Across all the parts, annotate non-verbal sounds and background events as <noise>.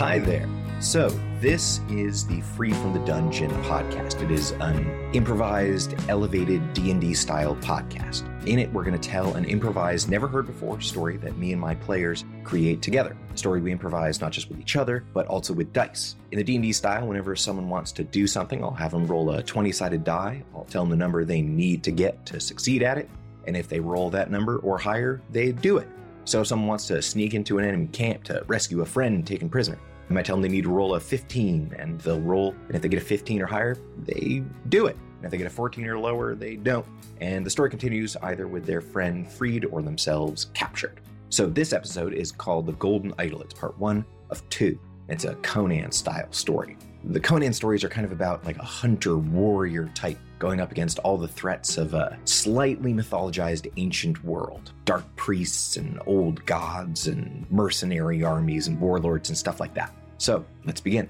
Hi there. So, this is the Free from the Dungeon podcast. It is an improvised, elevated D&D style podcast. In it, we're going to tell an improvised, never heard before story that me and my players create together. A story we improvise not just with each other, but also with dice. In the D&D style, whenever someone wants to do something, I'll have them roll a 20-sided die. I'll tell them the number they need to get to succeed at it, and if they roll that number or higher, they do it. So if someone wants to sneak into an enemy camp to rescue a friend taken prisoner, I might tell them they need to roll a 15, and they'll roll. And if they get a 15 or higher, they do it. And if they get a 14 or lower, they don't. And the story continues either with their friend freed or themselves captured. So this episode is called The Golden Idol. It's part one of two. It's a Conan style story. The Conan stories are kind of about like a hunter warrior type going up against all the threats of a slightly mythologized ancient world. Dark priests and old gods and mercenary armies and warlords and stuff like that. So let's begin.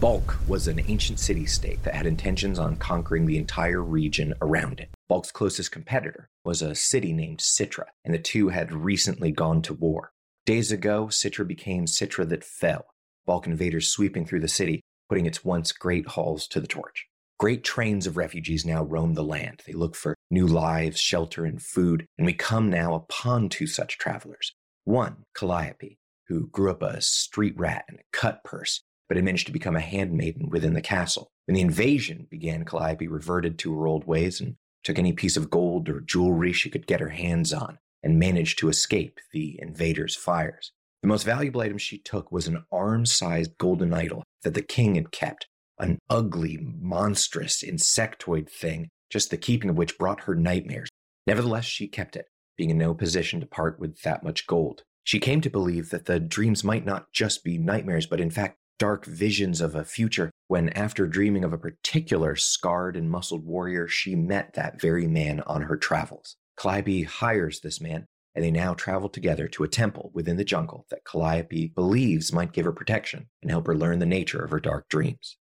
Balk was an ancient city state that had intentions on conquering the entire region around it. Balk's closest competitor was a city named Citra, and the two had recently gone to war. Days ago, Citra became Citra that fell, Balk invaders sweeping through the city, putting its once great halls to the torch. Great trains of refugees now roam the land. They look for new lives, shelter, and food, and we come now upon two such travelers. One, Calliope, who grew up a street rat and a cut purse, but had managed to become a handmaiden within the castle. When the invasion began, Calliope reverted to her old ways and took any piece of gold or jewelry she could get her hands on and managed to escape the invaders' fires. The most valuable item she took was an arm sized golden idol that the king had kept, an ugly, monstrous insectoid thing, just the keeping of which brought her nightmares. Nevertheless, she kept it, being in no position to part with that much gold. She came to believe that the dreams might not just be nightmares, but in fact dark visions of a future when, after dreaming of a particular scarred and muscled warrior, she met that very man on her travels. Calliope hires this man, and they now travel together to a temple within the jungle that Calliope believes might give her protection and help her learn the nature of her dark dreams.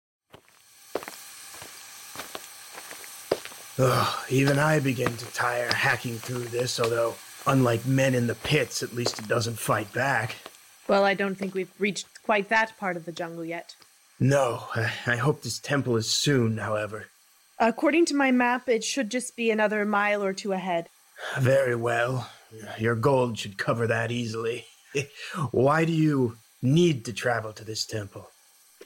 Ugh, even I begin to tire hacking through this, although, unlike men in the pits, at least it doesn't fight back. Well, I don't think we've reached quite that part of the jungle yet. No, I, I hope this temple is soon, however. According to my map, it should just be another mile or two ahead. Very well. Your gold should cover that easily. <laughs> Why do you need to travel to this temple?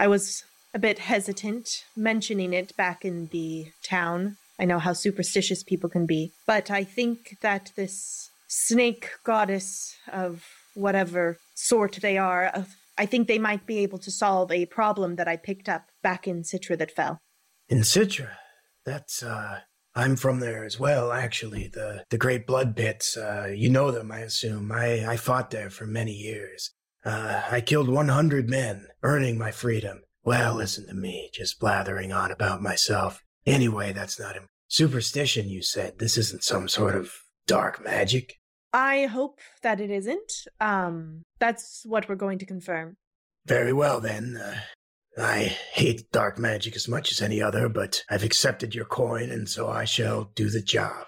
I was a bit hesitant mentioning it back in the town. I know how superstitious people can be, but I think that this snake goddess of whatever sort they are, uh, I think they might be able to solve a problem that I picked up back in Citra that fell. In Citra? That's, uh, I'm from there as well, actually. The the Great Blood Pits. Uh, you know them, I assume. I, I fought there for many years. Uh, I killed 100 men, earning my freedom. Well, listen to me, just blathering on about myself. Anyway, that's not him. Superstition, you said. This isn't some sort of dark magic. I hope that it isn't. Um, that's what we're going to confirm. Very well, then. Uh, I hate dark magic as much as any other, but I've accepted your coin, and so I shall do the job.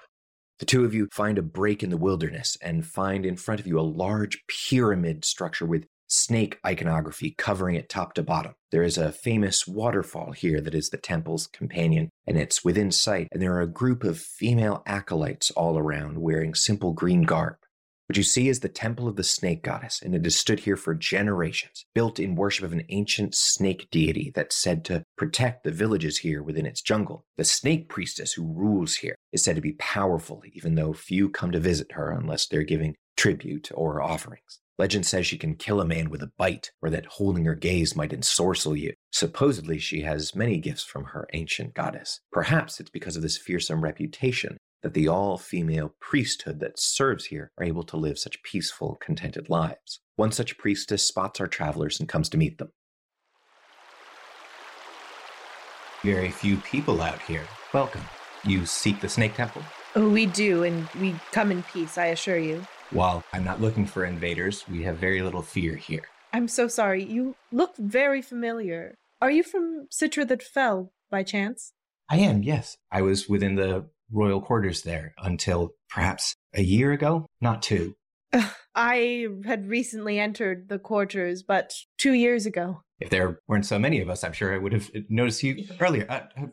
The two of you find a break in the wilderness and find in front of you a large pyramid structure with snake iconography covering it top to bottom. There is a famous waterfall here that is the temple's companion, and it's within sight, and there are a group of female acolytes all around wearing simple green garb. What you see is the temple of the snake goddess, and it has stood here for generations, built in worship of an ancient snake deity that's said to protect the villages here within its jungle. The snake priestess who rules here is said to be powerful, even though few come to visit her unless they're giving tribute or offerings. Legend says she can kill a man with a bite, or that holding her gaze might ensorcel you. Supposedly, she has many gifts from her ancient goddess. Perhaps it's because of this fearsome reputation that the all female priesthood that serves here are able to live such peaceful, contented lives. One such priestess spots our travelers and comes to meet them. Very few people out here. Welcome. You seek the Snake Temple? Oh, we do, and we come in peace, I assure you. While I'm not looking for invaders, we have very little fear here. I'm so sorry. You look very familiar. Are you from Citra that fell, by chance? I am, yes. I was within the royal quarters there until perhaps a year ago, not two. I had recently entered the quarters, but two years ago. If there weren't so many of us, I'm sure I would have noticed you <laughs> earlier. Uh, uh,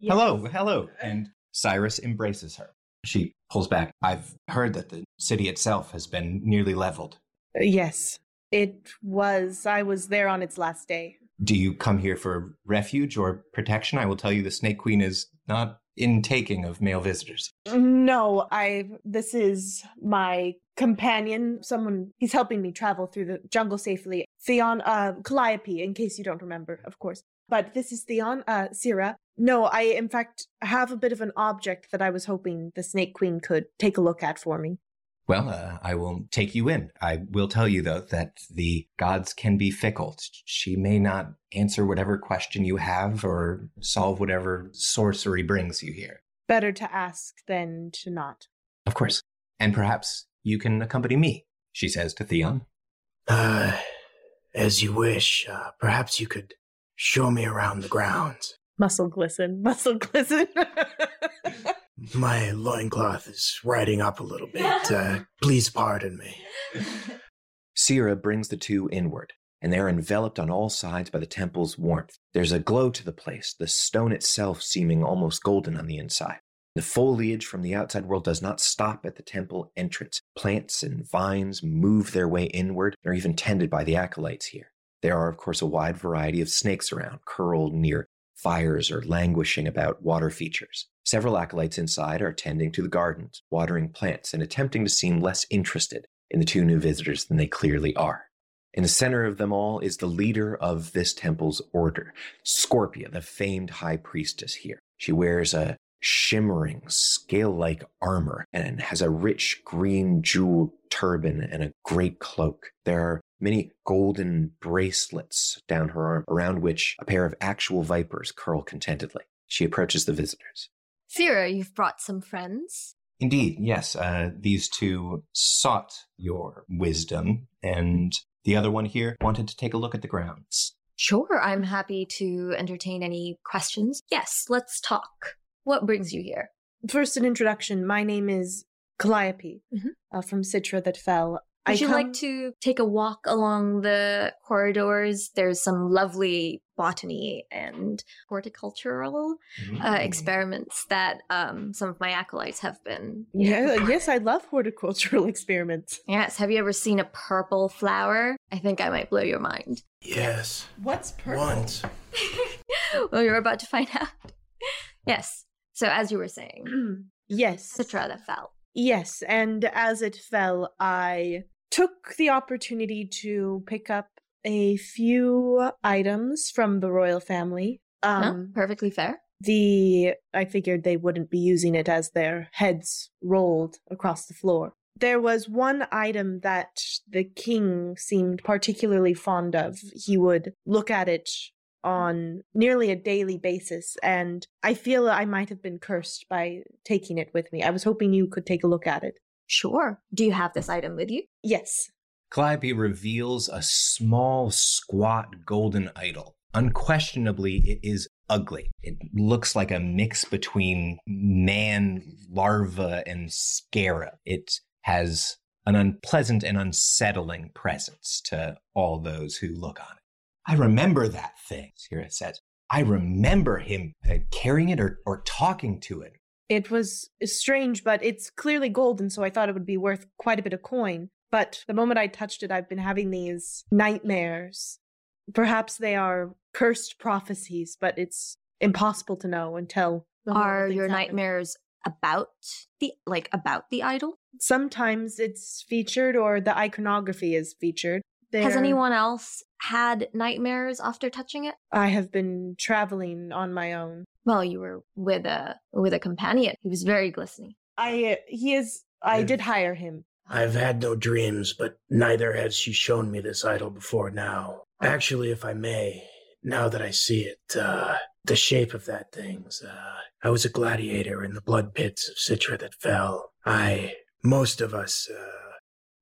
Yes. Hello, hello. And Cyrus embraces her. She pulls back. I've heard that the city itself has been nearly leveled. Yes, it was. I was there on its last day. Do you come here for refuge or protection? I will tell you the Snake Queen is not in taking of male visitors. No, I. This is my companion. Someone. He's helping me travel through the jungle safely. Theon, uh, Calliope, in case you don't remember, of course. But this is Theon, uh, Syrah. No, I, in fact, have a bit of an object that I was hoping the Snake Queen could take a look at for me. Well, uh, I will take you in. I will tell you, though, that the gods can be fickle. She may not answer whatever question you have or solve whatever sorcery brings you here. Better to ask than to not. Of course. And perhaps you can accompany me, she says to Theon. Uh, as you wish. Uh, perhaps you could show me around the grounds. Muscle glisten, <laughs> muscle glisten. My loincloth is riding up a little bit. Uh, <laughs> please pardon me. Syrah brings the two inward, and they are enveloped on all sides by the temple's warmth. There's a glow to the place, the stone itself seeming almost golden on the inside. The foliage from the outside world does not stop at the temple entrance. Plants and vines move their way inward and are even tended by the acolytes here. There are, of course, a wide variety of snakes around, curled near fires or languishing about water features. Several acolytes inside are tending to the gardens, watering plants, and attempting to seem less interested in the two new visitors than they clearly are. In the center of them all is the leader of this temple's order, Scorpia, the famed high priestess here. She wears a shimmering, scale like armor and has a rich green jeweled turban and a great cloak. There are many golden bracelets down her arm, around which a pair of actual vipers curl contentedly. She approaches the visitors. Sierra, you've brought some friends. Indeed, yes. Uh, these two sought your wisdom, and the other one here wanted to take a look at the grounds. Sure, I'm happy to entertain any questions. Yes, let's talk. What brings you here? First, an introduction. My name is Calliope Mhm. uh, from Citra that fell. Would you come- like to take a walk along the corridors? There's some lovely botany and horticultural uh, experiments that um, some of my acolytes have been. Yeah, yes, I love horticultural <laughs> experiments. Yes. Have you ever seen a purple flower? I think I might blow your mind. Yes. What's purple? Once. <laughs> well, you're about to find <laughs> out. yes. So, as you were saying, <clears throat> yes. Citra that fell. Yes, and as it fell, I took the opportunity to pick up a few items from the royal family. Huh? Um, Perfectly fair. the I figured they wouldn't be using it as their heads rolled across the floor. There was one item that the king seemed particularly fond of. He would look at it on nearly a daily basis, and I feel I might have been cursed by taking it with me. I was hoping you could take a look at it. Sure. Do you have this item with you? Yes. Calliope reveals a small, squat golden idol. Unquestionably, it is ugly. It looks like a mix between man, larva, and scarab. It has an unpleasant and unsettling presence to all those who look on it. I remember that thing, Sierra says. I remember him uh, carrying it or, or talking to it. It was strange, but it's clearly golden, so I thought it would be worth quite a bit of coin. But the moment I touched it, I've been having these nightmares. Perhaps they are cursed prophecies, but it's impossible to know until the Are your happen. nightmares about the like about the idol? Sometimes it's featured or the iconography is featured. Has They're- anyone else had nightmares after touching it? I have been traveling on my own. Well, you were with a with a companion. He was very glistening. I he is I I've- did hire him. I've had no dreams, but neither has she shown me this idol before now. Actually, if I may, now that I see it, uh, the shape of that thing's, uh, I was a gladiator in the blood pits of Citra that fell. I, most of us, uh,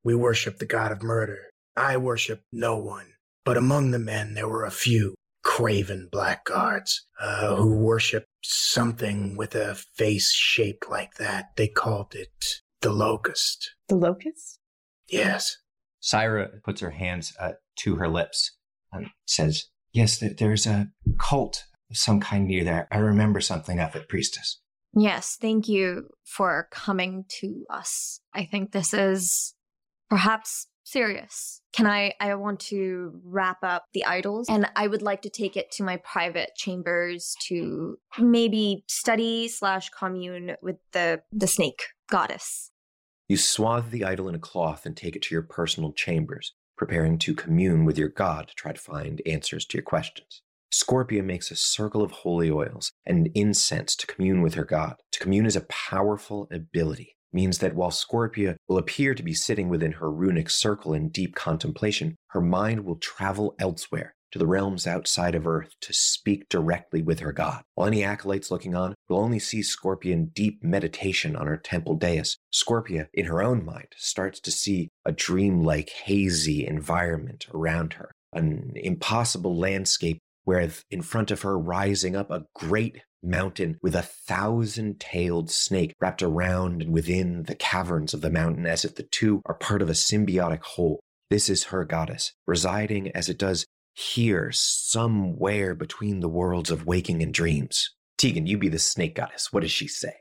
we worship the god of murder. I worship no one, but among the men there were a few craven blackguards, uh, who worship something with a face shaped like that. They called it the locust. The locust? Yes. Syra puts her hands uh, to her lips and says, Yes, th- there's a cult of some kind near there. I remember something of it, priestess. Yes, thank you for coming to us. I think this is perhaps serious. Can I I want to wrap up the idols and I would like to take it to my private chambers to maybe study slash commune with the the snake goddess. You swathe the idol in a cloth and take it to your personal chambers, preparing to commune with your god to try to find answers to your questions. Scorpia makes a circle of holy oils and incense to commune with her god. To commune is a powerful ability means that while Scorpia will appear to be sitting within her runic circle in deep contemplation, her mind will travel elsewhere to the realms outside of Earth to speak directly with her god. While any acolytes looking on will only see Scorpia in deep meditation on her temple dais, Scorpia, in her own mind, starts to see a dreamlike, hazy environment around her, an impossible landscape where in front of her rising up a great mountain with a thousand tailed snake wrapped around and within the caverns of the mountain as if the two are part of a symbiotic whole. This is her goddess, residing as it does here somewhere between the worlds of waking and dreams. Teagan, you be the snake goddess. What does she say?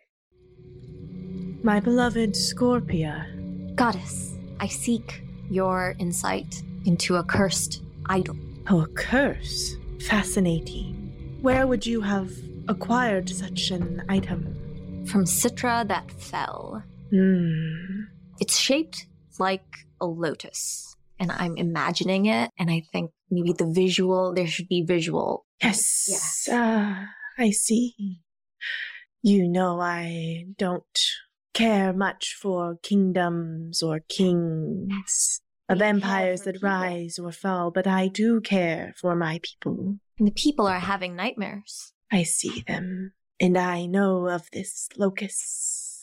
My beloved Scorpia. Goddess, I seek your insight into a cursed idol. Oh, a curse. Fascinating. Where would you have acquired such an item? From Citra that fell. Hmm. It's shaped like a lotus, and I'm imagining it, and I think maybe the visual, there should be visual. Yes. Ah, I see. You know, I don't care much for kingdoms or kings of empires that people. rise or fall, but I do care for my people. And the people are having nightmares. I see them, and I know of this locust.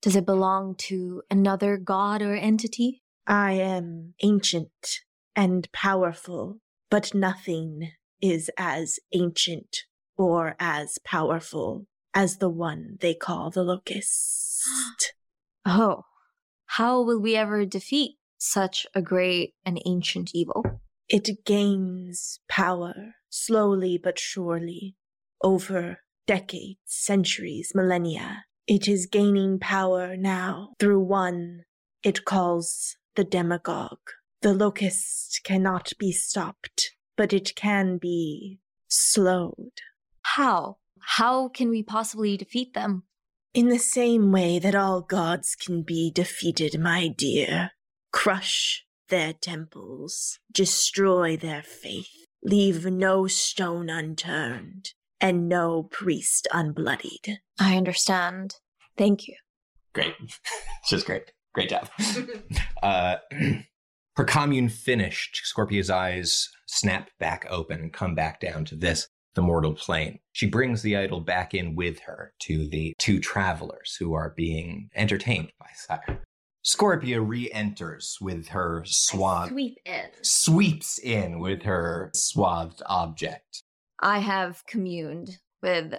Does it belong to another god or entity? I am ancient and powerful, but nothing is as ancient or as powerful as the one they call the locust. <gasps> Oh, how will we ever defeat such a great and ancient evil? It gains power slowly but surely over decades, centuries, millennia. It is gaining power now through one it calls the demagogue. The locust cannot be stopped, but it can be slowed. How? How can we possibly defeat them? In the same way that all gods can be defeated, my dear. Crush their temples, destroy their faith, leave no stone unturned, and no priest unbloodied. I understand. Thank you. Great. <laughs> Just great. Great job. <laughs> <laughs> uh, <clears throat> her commune finished, Scorpia's eyes snap back open and come back down to this, the mortal plane. She brings the idol back in with her to the two travelers who are being entertained by Sire. Scorpia re enters with her swathed, Sweep in. sweeps in with her swathed object. I have communed with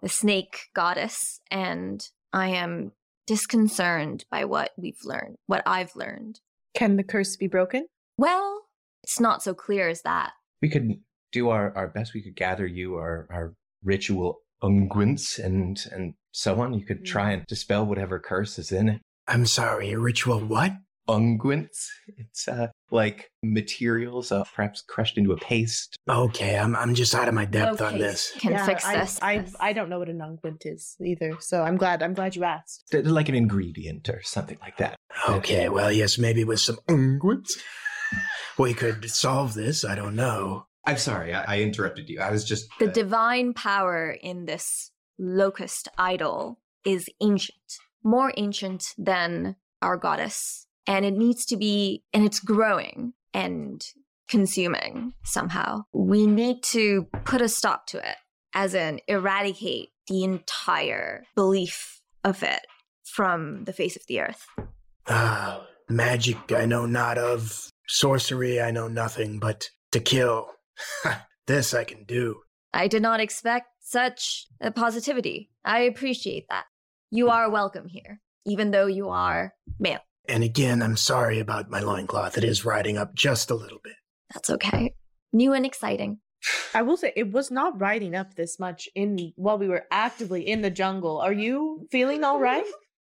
the snake goddess, and I am disconcerted by what we've learned, what I've learned. Can the curse be broken? Well, it's not so clear as that. We could do our, our best. We could gather you our, our ritual unguents and, and so on. You could try hmm. and dispel whatever curse is in it. I'm sorry, a ritual what? Unguents. It's uh, like materials, uh, perhaps crushed into a paste. Okay, I'm I'm just out of my depth on Okay, this. Can Yeah, fix I, this. I, I don't know what an unguent is either, so I'm glad I'm glad you asked. They're Like an ingredient or something like that. Okay, well, yes, maybe with some unguents, we could solve this. I don't know. I'm sorry, I, I interrupted you. I was just. the uh, divine power in this locust idol is ancient, more ancient than our goddess. And it needs to be, and it's growing and consuming somehow. We need to put a stop to it, as in eradicate the entire belief of it from the face of the earth. Ah, magic I know not of. Sorcery I know nothing, but to kill. <laughs> this I can do. I did not expect such a positivity. I appreciate that. You are welcome here, even though you are male. And again, I'm sorry about my loincloth. It is riding up just a little bit. That's okay. New and exciting. I will say it was not riding up this much in while we were actively in the jungle. Are you feeling all right?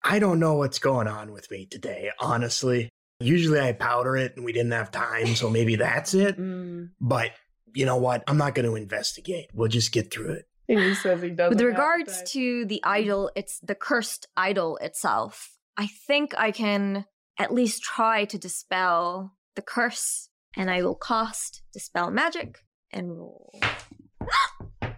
I don't know what's going on with me today, honestly. Usually I powder it and we didn't have time, so maybe that's it. <laughs> Mm. But you know what? I'm not going to investigate. We'll just get through it. He says he doesn't. With regards to the idol, it's the cursed idol itself. I think I can at least try to dispel the curse, and I will cast dispel magic and roll. <gasps>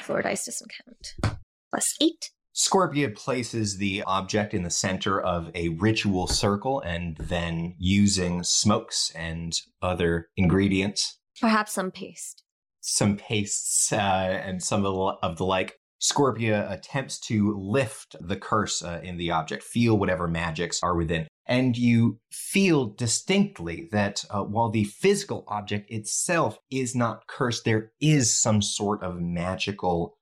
Floor dice doesn't count. Plus eight. Scorpia places the object in the center of a ritual circle and then using smokes and other ingredients, Perhaps some paste. some pastes, uh, and some of the, of the like, Scorpia attempts to lift the curse uh, in the object, feel whatever magics are within. And you feel distinctly that uh, while the physical object itself is not cursed, there is some sort of magical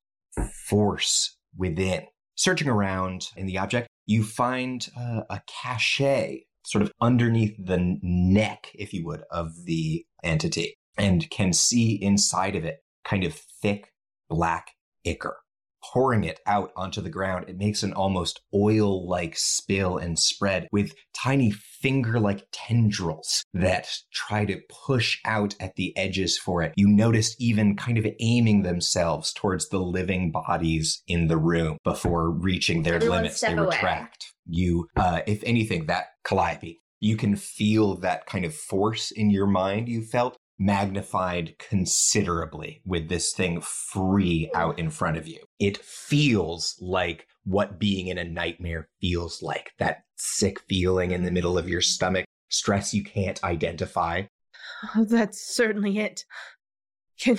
force within. Searching around in the object, you find uh, a cachet sort of underneath the neck, if you would, of the entity, and can see inside of it kind of thick black ichor. Pouring it out onto the ground, it makes an almost oil like spill and spread with tiny finger like tendrils that try to push out at the edges for it. You notice even kind of aiming themselves towards the living bodies in the room before reaching their Everyone limits. They away. retract. You, uh, if anything, that Calliope, you can feel that kind of force in your mind you felt magnified considerably with this thing free out in front of you. It feels like what being in a nightmare feels like that sick feeling in the middle of your stomach, stress you can't identify. Oh, that's certainly it. Can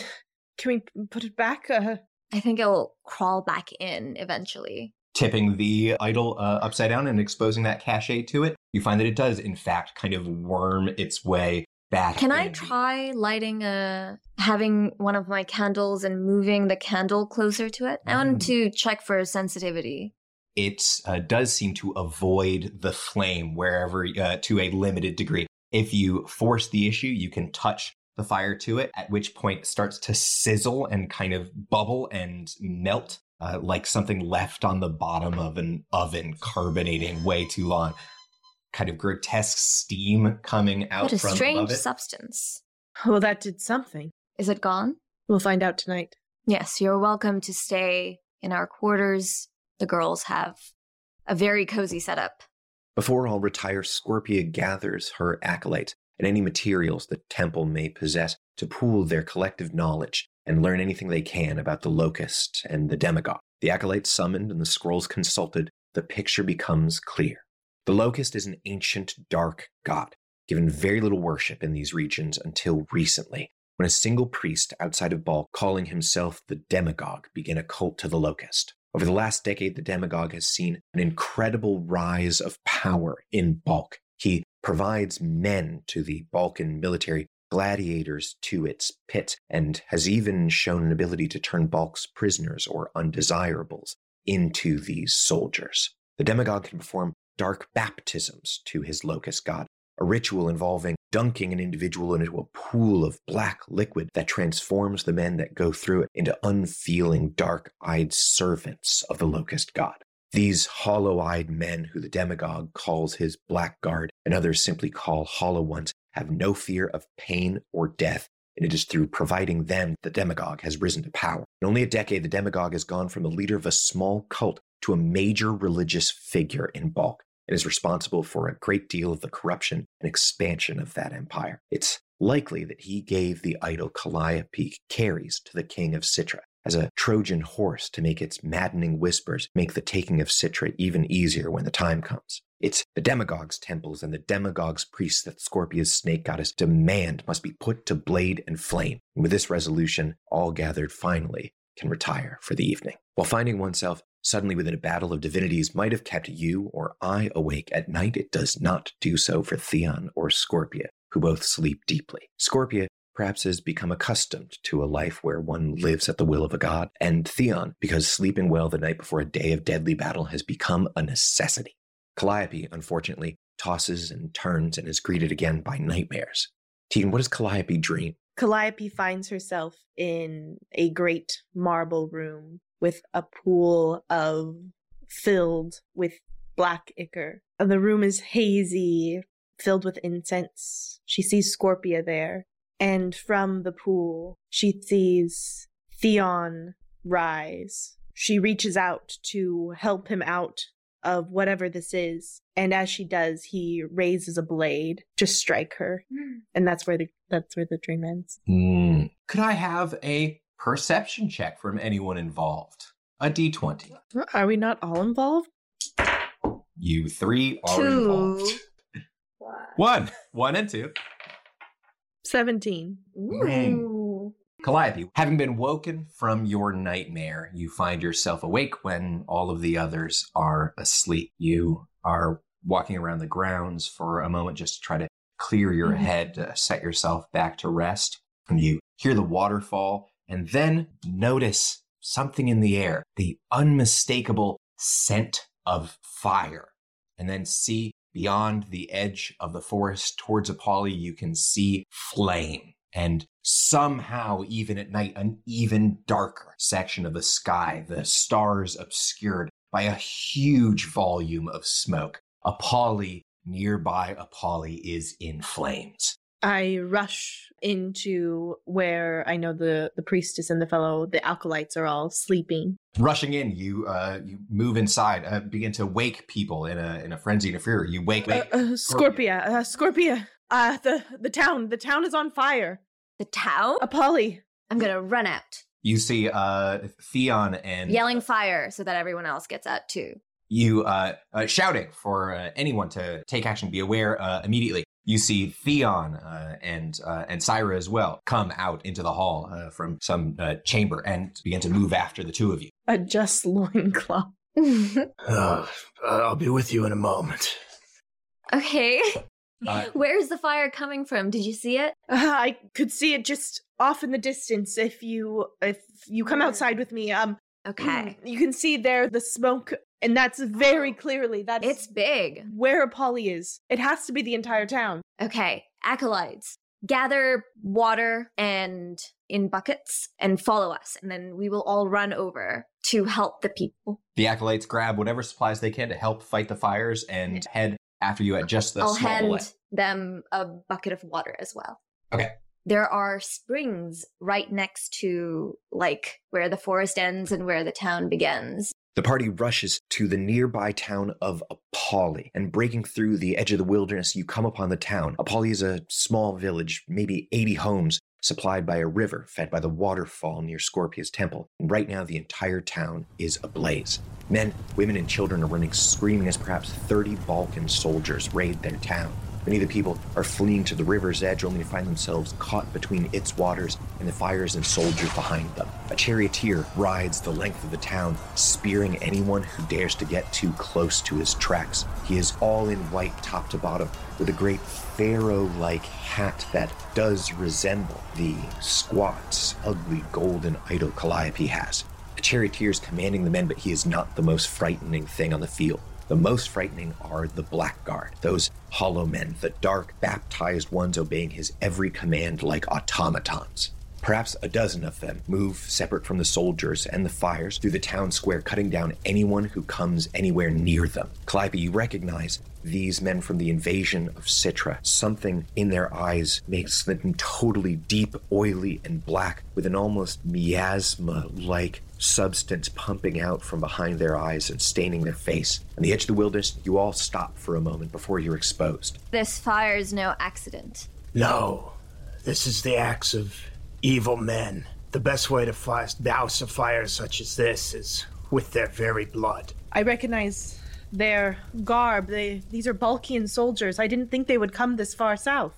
can we put it back? Uh, I think it'll crawl back in eventually. Tipping the idol uh, upside down and exposing that cachet to it, you find that it does, in fact, kind of worm its way back. Can I try lighting a having one of my candles and moving the candle closer to it? I want Mm. to check for sensitivity. it uh, does seem to avoid the flame wherever uh, to a limited degree. If you force the issue, you can touch the fire to it, at which point it starts to sizzle and kind of bubble and melt uh, like something left on the bottom of an oven carbonating way too long. Kind of grotesque steam coming out What a from strange above it. substance. well, that did something. Is it gone? We'll find out tonight. Yes, you're welcome to stay in our quarters. The girls have a very cozy setup. Before all retire, Scorpia gathers her acolytes and any materials the temple may possess to pool their collective knowledge and learn anything they can about the locust and the demagogue. The acolytes summoned and the scrolls consulted, the picture becomes clear. The locust is an ancient dark god, given very little worship in these regions until recently, when a single priest outside of Balk, calling himself the demagogue, began a cult to the locust. Over the last decade, the demagogue has seen an incredible rise of power in Balk. He provides men to the Balkan military, gladiators to its pit, and has even shown an ability to turn Balk's prisoners or undesirables into these soldiers. The demagogue can perform dark baptisms to his locust god, a ritual involving dunking an individual into a pool of black liquid that transforms the men that go through it into unfeeling, dark eyed servants of the locust god. These hollow eyed men, who the demagogue calls his blackguard and others simply call hollow ones, have no fear of pain or death, and it is through providing them the demagogue has risen to power. In only a decade, the demagogue has gone from the leader of a small cult to a major religious figure in Balk and is responsible for a great deal of the corruption and expansion of that empire. It's likely that he gave the idol Calliope carries to the king of Citra as a Trojan horse to make its maddening whispers make the taking of Citra even easier when the time comes. It's the demagogue's temples and the demagogue's priests that Scorpia's snake goddess demand must be put to blade and flame. And with this resolution, all gathered finally can retire for the evening. While finding oneself suddenly within a battle of divinities might have kept you or I awake at night, it does not do so for Theon or Scorpia, who both sleep deeply. Scorpia perhaps has become accustomed to a life where one lives at the will of a god, and Theon, because sleeping well the night before a day of deadly battle has become a necessity. Calliope, unfortunately, tosses and turns and is greeted again by nightmares. Teagan, what does Calliope dream? Calliope finds herself in a great marble room with a pool of filled with black ichor. And the room is hazy, filled with incense. She sees Scorpia there, and from the pool, she sees Theon rise. She reaches out to help him out of whatever this is, and as she does, he raises a blade to strike her, and that's where the that's where the dream ends. Mm. Could I have a perception check from anyone involved? A d20. Are we not all involved? You three are Two. involved. One. One and two. Seventeen. Ooh. Calliope, having been woken from your nightmare, you find yourself awake when all of the others are asleep. You are walking around the grounds for a moment just to try to clear your Mhm. head, to set yourself back to rest. And you hear the waterfall and then notice something in the air, the unmistakable scent of fire. And then see beyond the edge of the forest towards Apolly, you can see flame. And somehow, even at night, an even darker section of the sky, the stars obscured by a huge volume of smoke. Apolly, nearby Apolly, is in flames. I rush into where I know the the priestess and the fellow, the acolytes are all sleeping. Rushing in, you uh, you move inside, uh, begin to wake people in a in a frenzy of fear. You wake, Uh, wake uh, Scorpia, uh, Scorpia. Uh, the the town, the town is on fire. The town? Apolly. I'm gonna run out, you see uh, Theon and yelling fire so that everyone else gets out too. you uh, uh, shouting for uh, anyone to take action, be aware uh, immediately. You see Theon uh, and uh, and Syra as well come out into the hall uh, from some uh, chamber and begin to move after the two of you. A just loincloth. <laughs> Uh, I'll be with you in a moment. okay. Uh, <laughs> Where's the fire coming from? Did you see it? Uh, I could see it just off in the distance. If you if you come outside with me, um, Okay. Mm, you can see there the smoke, and that's very oh, clearly that's It's big. where Apolly is. It has to be the entire town. Okay. Acolytes, gather water and in buckets and follow us, and then we will all run over to help the people. The acolytes grab whatever supplies they can to help fight the fires and head after you at just the I'll small hand delay. them a bucket of water as well. Okay. There are springs right next to like where the forest ends and where the town begins. The party rushes to the nearby town of Apolly, and breaking through the edge of the wilderness, you come upon the town. Apolly is a small village, maybe 80 homes, supplied by a river fed by the waterfall near Scorpia's temple. And right now, the entire town is ablaze. Men, women, and children are running screaming as perhaps 30 Balkan soldiers raid their town. Many of the people are fleeing to the river's edge only to find themselves caught between its waters and the fires and soldiers behind them. A charioteer rides the length of the town, spearing anyone who dares to get too close to his tracks. He is all in white top to bottom, with a great pharaoh like hat that does resemble the squat, ugly golden idol Calliope has. The charioteer is commanding the men, but he is not the most frightening thing on the field. The most frightening are the Blackguard, those hollow men, the dark, baptized ones obeying his every command like automatons. Perhaps a dozen of them move separate from the soldiers and the fires through the town square, cutting down anyone who comes anywhere near them. Calliope, you recognize these men from the invasion of Citra. Something in their eyes makes them totally deep, oily, and black, with an almost miasma like substance pumping out from behind their eyes and staining their face. On the edge of the wilderness, you all stop for a moment before you're exposed. This fire is no accident. No, this is the acts of evil men. The best way to fi- douse a fire such as this is with their very blood. I recognize their garb. They these are Balkan soldiers. I didn't think they would come this far south.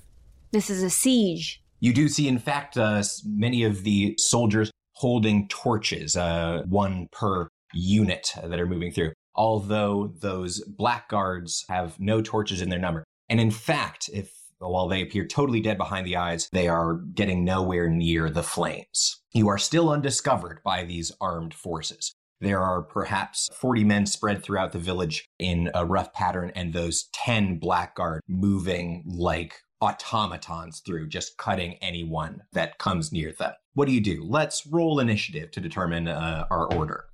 This is a siege. You do see, in fact, uh, many of the soldiers holding torches, uh, one per unit that are moving through, although those blackguards have no torches in their number. And in fact, if while they appear totally dead behind the eyes, they are getting nowhere near the flames. You are still undiscovered by these armed forces. There are perhaps 40 men spread throughout the village in a rough pattern, and those 10 blackguard moving like automatons through, just cutting anyone that comes near them. What do you do? Let's roll initiative to determine uh, our order.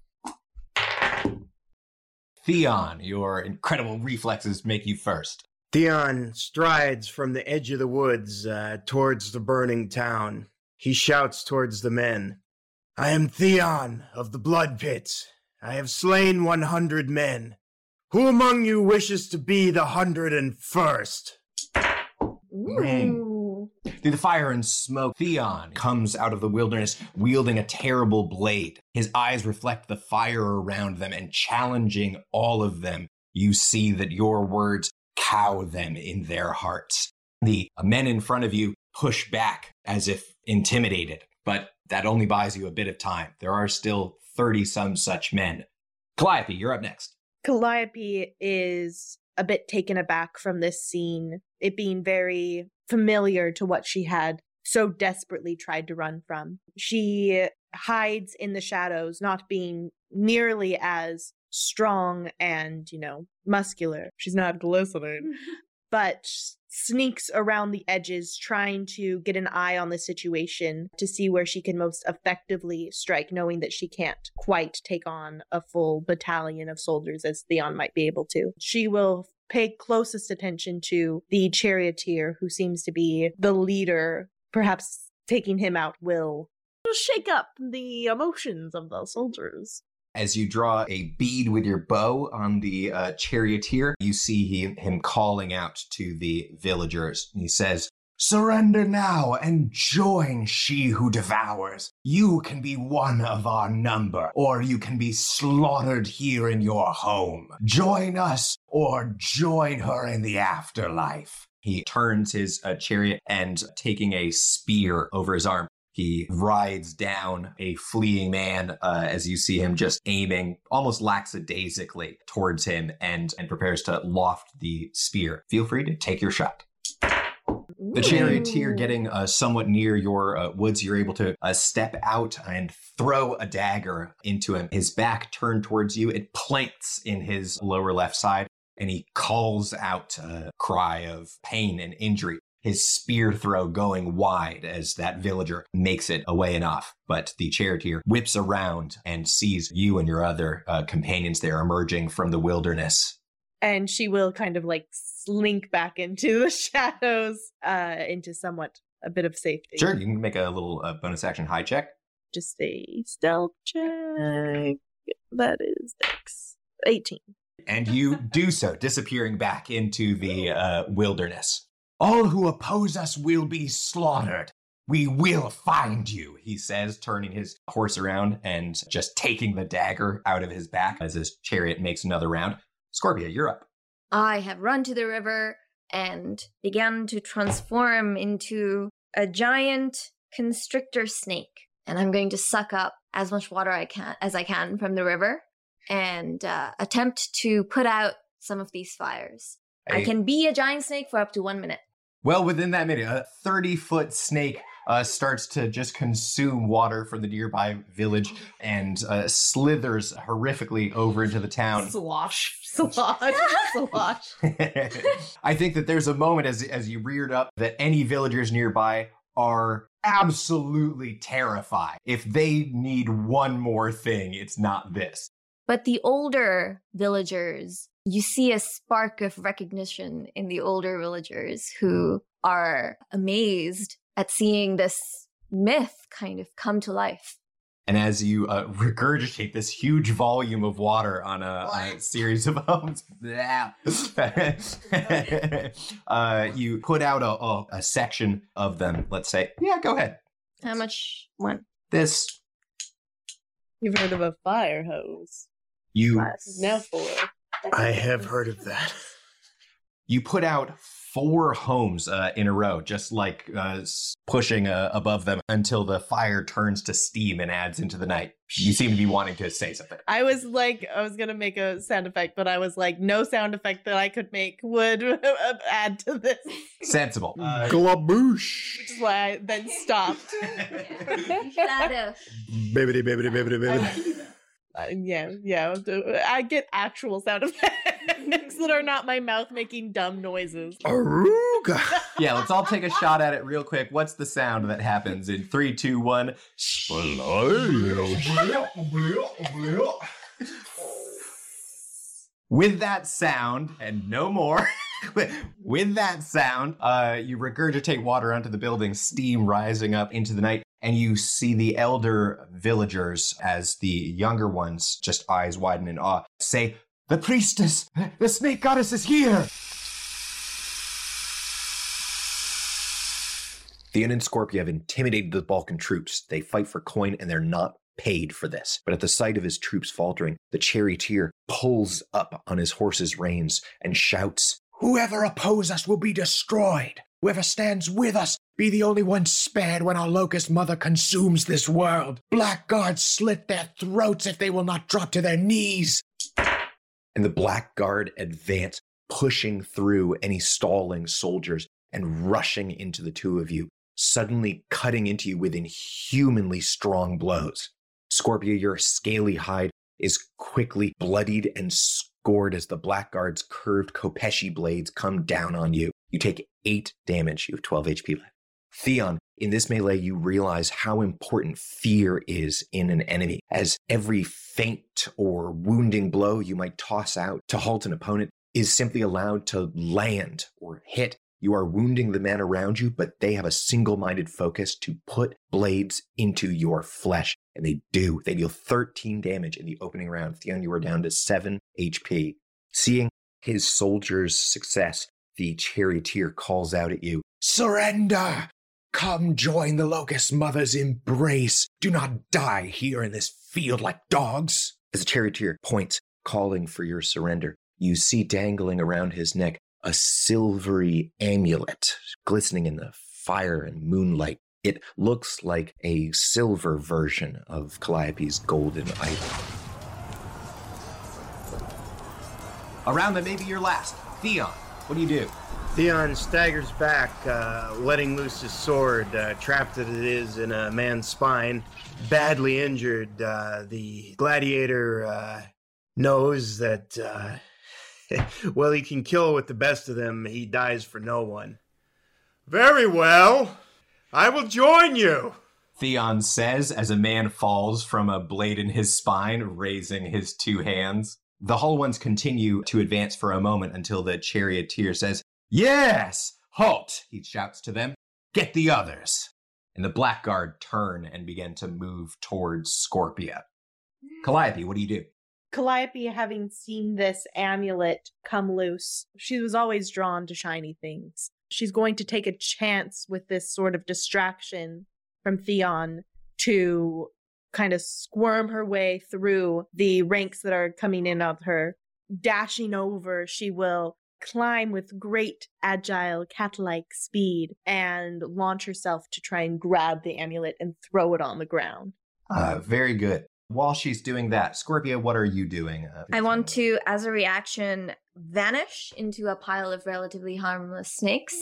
Theon, your incredible reflexes make you first. Theon strides from the edge of the woods uh, towards the burning town. He shouts towards the men I am Theon of the Blood Pits. I have slain 100 men. Who among you wishes to be the hundred and first? Ooh. Through the fire and smoke, Theon comes out of the wilderness wielding a terrible blade. His eyes reflect the fire around them and challenging all of them. You see that your words cow them in their hearts. The men in front of you push back as if intimidated, but that only buys you a bit of time. There are still 30 some such men. Calliope, you're up next. Calliope is a bit taken aback from this scene, it being very familiar to what she had so desperately tried to run from. She hides in the shadows, not being nearly as strong and, you know, muscular. She's not glistening, <laughs> but sneaks around the edges trying to get an eye on the situation to see where she can most effectively strike knowing that she can't quite take on a full battalion of soldiers as Theon might be able to. She will pay closest attention to the charioteer who seems to be the leader perhaps taking him out will shake up the emotions of the soldiers As you draw a bead with your bow on the uh, charioteer, you see he, him calling out to the villagers. He says, Surrender now and join she who devours. You can be one of our number, or you can be slaughtered here in your home. Join us or join her in the afterlife. He turns his uh, chariot and, taking a spear over his arm, he rides down a fleeing man uh, as you see him just aiming almost lackadaisically towards him and, and prepares to loft the spear. Feel free to take your shot. The charioteer getting uh, somewhat near your uh, woods, you're able to uh, step out and throw a dagger into him. His back turned towards you. It planks in his lower left side, and he calls out a cry of pain and injury. His spear throw going wide as that villager makes it away and off. But the charioteer whips around and sees you and your other uh, companions there emerging from the wilderness. And she will kind of like slink back into the <laughs> shadows uh into somewhat a bit of safety Sure, you can make a little uh, bonus action high check. just a stealth check <laughs> that is dex 18 and you do so, disappearing back into the uh, wilderness. All who oppose us will be slaughtered. We will find you, he says, turning his horse around and just taking the dagger out of his back as his chariot makes another round. Scorpia, you're up. I have run to the river and began to transform into a giant constrictor snake. And I'm going to suck up as much water I can as I can from the river and uh, attempt to put out some of these fires. I can be a giant snake for up to one minute. Well, within that minute, a 30 foot snake uh, starts to just consume water from the nearby village and uh, slithers horrifically over into the town. slosh slosh slosh <laughs> I think that there's a moment as as you reared up that any villagers nearby are absolutely terrified. If they need one more thing, it's not this. But the older villagers, you see a spark of recognition in the older villagers who are amazed at seeing this myth kind of come to life. And as you uh, <laughs> regurgitate this huge volume of water on a, on a series of homes, <laughs> <laughs> uh, you put out a, a, a section of them. Let's say, yeah, go ahead. How much one? This you've heard of a fire hose you now four I have heard of that. you put out four homes uh, in a row, just like uh, pushing uh, above them until the fire turns to steam and adds into the night. You seem to be wanting to say something. I was like, I was gonna make a sound effect, but I was like, no sound effect that I could make would <laughs> add to this, Sensible. Uh, Glaboosh. which is why I then stopped. You <laughs> gotta- Bibbidi, bibbidi, bibbidi, bibbidi. Uh, yeah, yeah. I get actual sound effects that are not my mouth making dumb noises. Aruga. <laughs> Yeah, let's all take a shot at it real quick. What's the sound that happens in three, two, one? With that sound, and no more. <laughs> With that sound, uh, you regurgitate water onto the building, steam rising up into the night, and you see the elder villagers as the younger ones, just eyes widen in awe, say, The priestess, the snake goddess is here! Theon and Scorpia have intimidated the Balkan troops. They fight for coin and they're not paid for this. But at the sight of his troops faltering, the charioteer pulls up on his horse's reins and shouts, Whoever oppose us will be destroyed. Whoever stands with us be the only one spared when our locust mother consumes this world. Blackguards slit their throats if they will not drop to their knees. And the blackguard advance, pushing through any stalling soldiers and rushing into the two of you, suddenly cutting into you with inhumanly strong blows. Scorpia, your scaly hide is quickly bloodied and scored as the blackguard's curved Kopeshi blades come down on you. You take eight damage. You have 12 HP left. Theon, in this melee, you realize how important fear is in an enemy, as every feint or wounding blow you might toss out to halt an opponent is simply allowed to land or hit. You are wounding the men around you, but they have a single minded focus to put blades into your flesh. And they do. They deal 13 damage in the opening round. Theon, you are down to 7 HP. Seeing his soldiers' success, the charioteer calls out at you Surrender! Come join the Locust Mother's embrace. Do not die here in this field like dogs. As the charioteer points, calling for your surrender, you see dangling around his neck a silvery amulet glistening in the fire and moonlight. It looks like a silver version of Calliope's golden idol. Around that may be your last. Theon, what do you do? Theon staggers back, uh, letting loose his sword, uh, trapped as it is in a man's spine, badly injured. Uh, the gladiator uh, knows that, uh, <laughs> well, he can kill with the best of them. He dies for no one. Very well. I will join you. Theon says as a man falls from a blade in his spine, raising his two hands. The hollow ones continue to advance for a moment until the charioteer says, Yes! Halt! He shouts to them. Get the others! And the blackguard turn and begin to move towards Scorpia. Calliope, what do you do? Calliope, having seen this amulet come loose, she was always drawn to shiny things. She's going to take a chance with this sort of distraction from Theon to kind of squirm her way through the ranks that are coming in of her. Dashing over, she will climb with great agile cat-like speed and launch herself to try and grab the amulet and throw it on the ground. Uh, very good. While she's doing that, Scorpia, what are you doing? Uh, I want to, as a reaction, vanish into a pile of relatively harmless snakes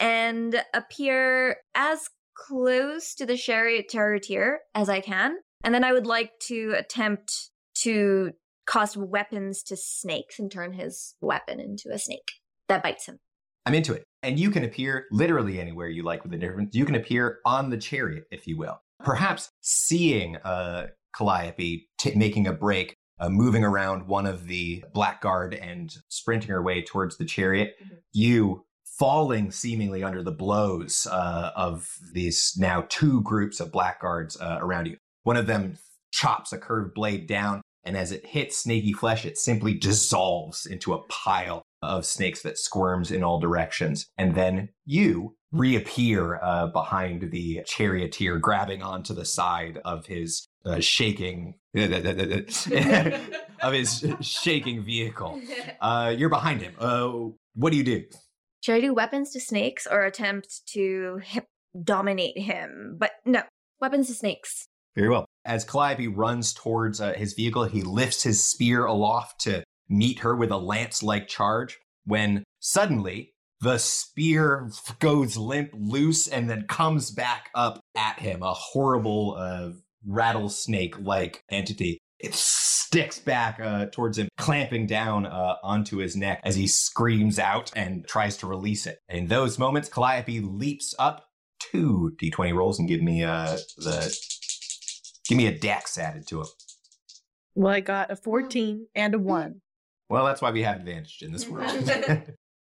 and appear as close to the chariot charioteer as I can. And then I would like to attempt to cast weapons to snakes and turn his weapon into a snake that bites him. I'm into it. And you can appear literally anywhere you like with the difference. You can appear on the chariot, if you will. Perhaps seeing uh, Calliope t- making a break, uh, moving around one of the blackguard and sprinting her way towards the chariot, you falling seemingly under the blows uh, of these now two groups of blackguards uh, around you. One of them chops a curved blade down, and as it hits snaky flesh, it simply dissolves into a pile of snakes that squirms in all directions. And then you reappear uh, behind the charioteer, grabbing onto the side of his uh, shaking <laughs> of his shaking vehicle. <laughs> Uh, you're behind him. Uh, what do you do? Should I do weapons to snakes or attempt to hip- dominate him? But no, weapons to snakes. Very well. As Calliope runs towards uh, his vehicle, he lifts his spear aloft to meet her with a lance like charge when suddenly the spear <laughs> goes limp loose and then comes back up at him, a horrible uh, rattlesnake like entity. It sticks back uh, towards him, clamping down uh, onto his neck as he screams out and tries to release it. In those moments, Calliope leaps up two d20 rolls and give me uh, the give me a dex added to it. Well, I got a 14 and a 1. <laughs> Well, that's why we have advantage in this world. <laughs> <laughs>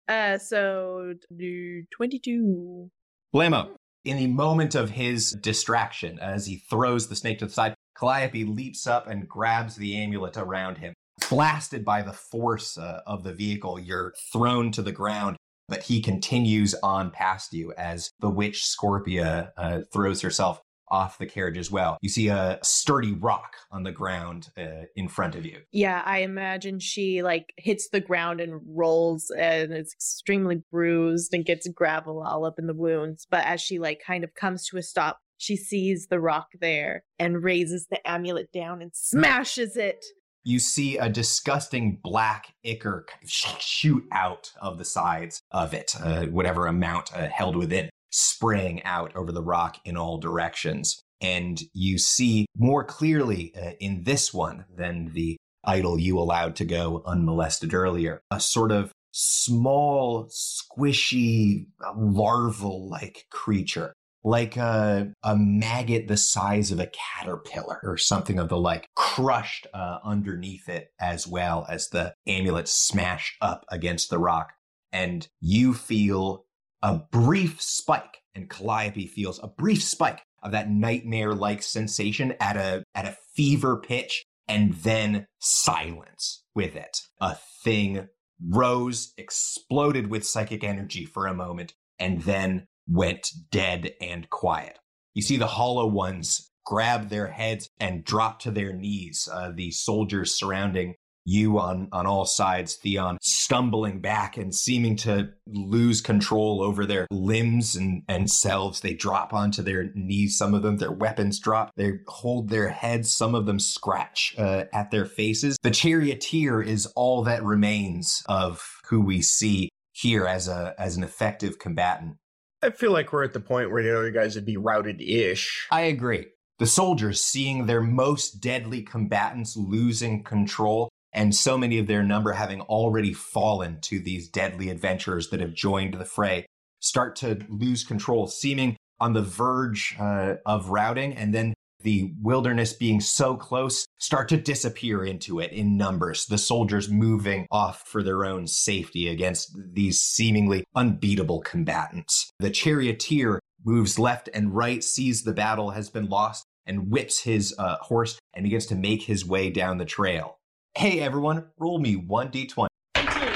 Uh, so do 22. Blamo, in the moment of his distraction, as he throws the snake to the side, Calliope leaps up and grabs the amulet around him. Blasted by the force uh, of the vehicle, you're thrown to the ground, but he continues on past you as the witch Scorpia uh, throws herself off the carriage as well. You see a sturdy rock on the ground uh, in front of you. Yeah, I imagine she like hits the ground and rolls and is extremely bruised and gets gravel all up in the wounds. But as she like kind of comes to a stop, she sees the rock there and raises the amulet down and smashes it. You see a disgusting black ichor kind of shoot out of the sides of it, uh, whatever amount uh, held within spraying out over the rock in all directions. And you see more clearly uh, in this one than the idol you allowed to go unmolested earlier, a sort of small, squishy, larval like creature. Like a, a maggot the size of a caterpillar or something of the like, crushed uh, underneath it as well as the amulet smashed up against the rock. And you feel a brief spike, and Calliope feels a brief spike of that nightmare-like sensation at a at a fever pitch, and then silence with it. A thing rose, exploded with psychic energy for a moment, and then went dead and quiet. You see the hollow ones grab their heads and drop to their knees. Uh, the soldiers surrounding you on on all sides theon stumbling back and seeming to lose control over their limbs and and selves. They drop onto their knees. Some of them their weapons drop. They hold their heads. Some of them scratch uh, at their faces. The charioteer is all that remains of who we see here as a as an effective combatant. I feel like we're at the point where the other guys would be routed ish. I agree. The soldiers, seeing their most deadly combatants losing control, and so many of their number having already fallen to these deadly adventurers that have joined the fray, start to lose control, seeming on the verge uh, of routing, and then the wilderness being so close, start to disappear into it in numbers, the soldiers moving off for their own safety against these seemingly unbeatable combatants. The charioteer moves left and right, sees the battle has been lost, and whips his uh, horse and begins to make his way down the trail. Hey everyone, roll me 1d20. 18.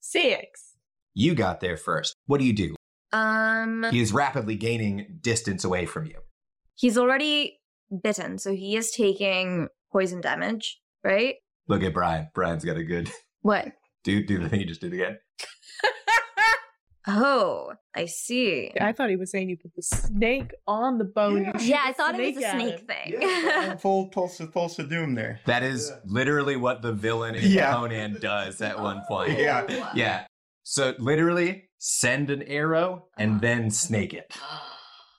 Six. You got there first. What do you do? Um, He is rapidly gaining distance away from you. he's already bitten, so he is taking poison damage, right? Look at Brian. Brian's got a good What? <laughs> do do the thing you just did again. Oh, I see. I thought he was saying you put the snake on the bone. and Yeah, I thought it was a at snake him. thing. <laughs> full Thulsa Thulsa Doom there. That is literally what the villain in Yeah. Conan does at one <laughs> point. Yeah. Yeah. So literally send an arrow and then snake it. <gasps>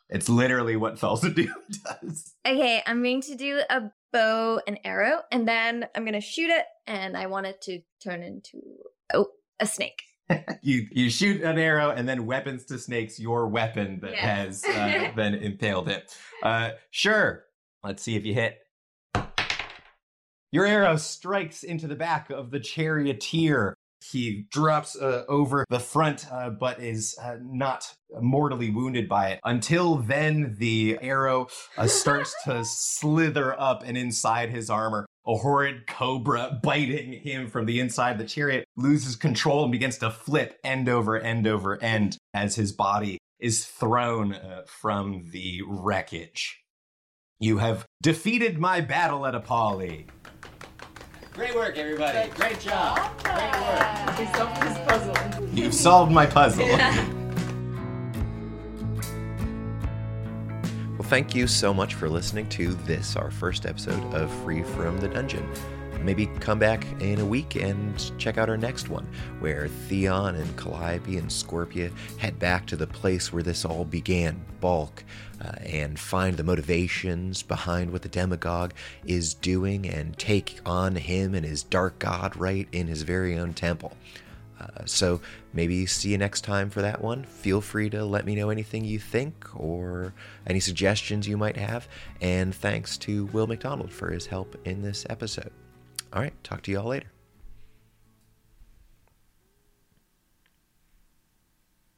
It's literally what Thulsa Doom <laughs> does. Okay, I'm going to do a bow and arrow, and then I'm going to shoot it, and I want it to turn into oh a snake. <laughs> you you shoot an arrow and then weapons to snakes your weapon that Yeah. has uh, <laughs> then impaled it. Uh sure. Let's see if you hit. Your arrow strikes into the back of the charioteer. He drops uh, over the front uh, but is uh, not mortally wounded by it until then the arrow uh, starts to <laughs> slither up and inside his armor a horrid cobra biting him from the inside. The chariot loses control and begins to flip end over end over end as his body is thrown uh, from the wreckage. You have defeated my battle at Apolly. Great work, everybody. Great job. He solved his puzzle. You've solved my puzzle. <laughs> Well, thank you so much for listening to this, our first episode of Free from the Dungeon. maybe come back in a week and check out our next one, where Theon and Calliope and Scorpia head back to the place where this all began, Balk, uh, and find the motivations behind what the demagogue is doing and take on him and his dark god right in his very own temple. Uh, so maybe see you next time for that one. Feel free to let me know anything you think or any suggestions you might have. And thanks to Will McDonald for his help in this episode. All right, talk to you all later.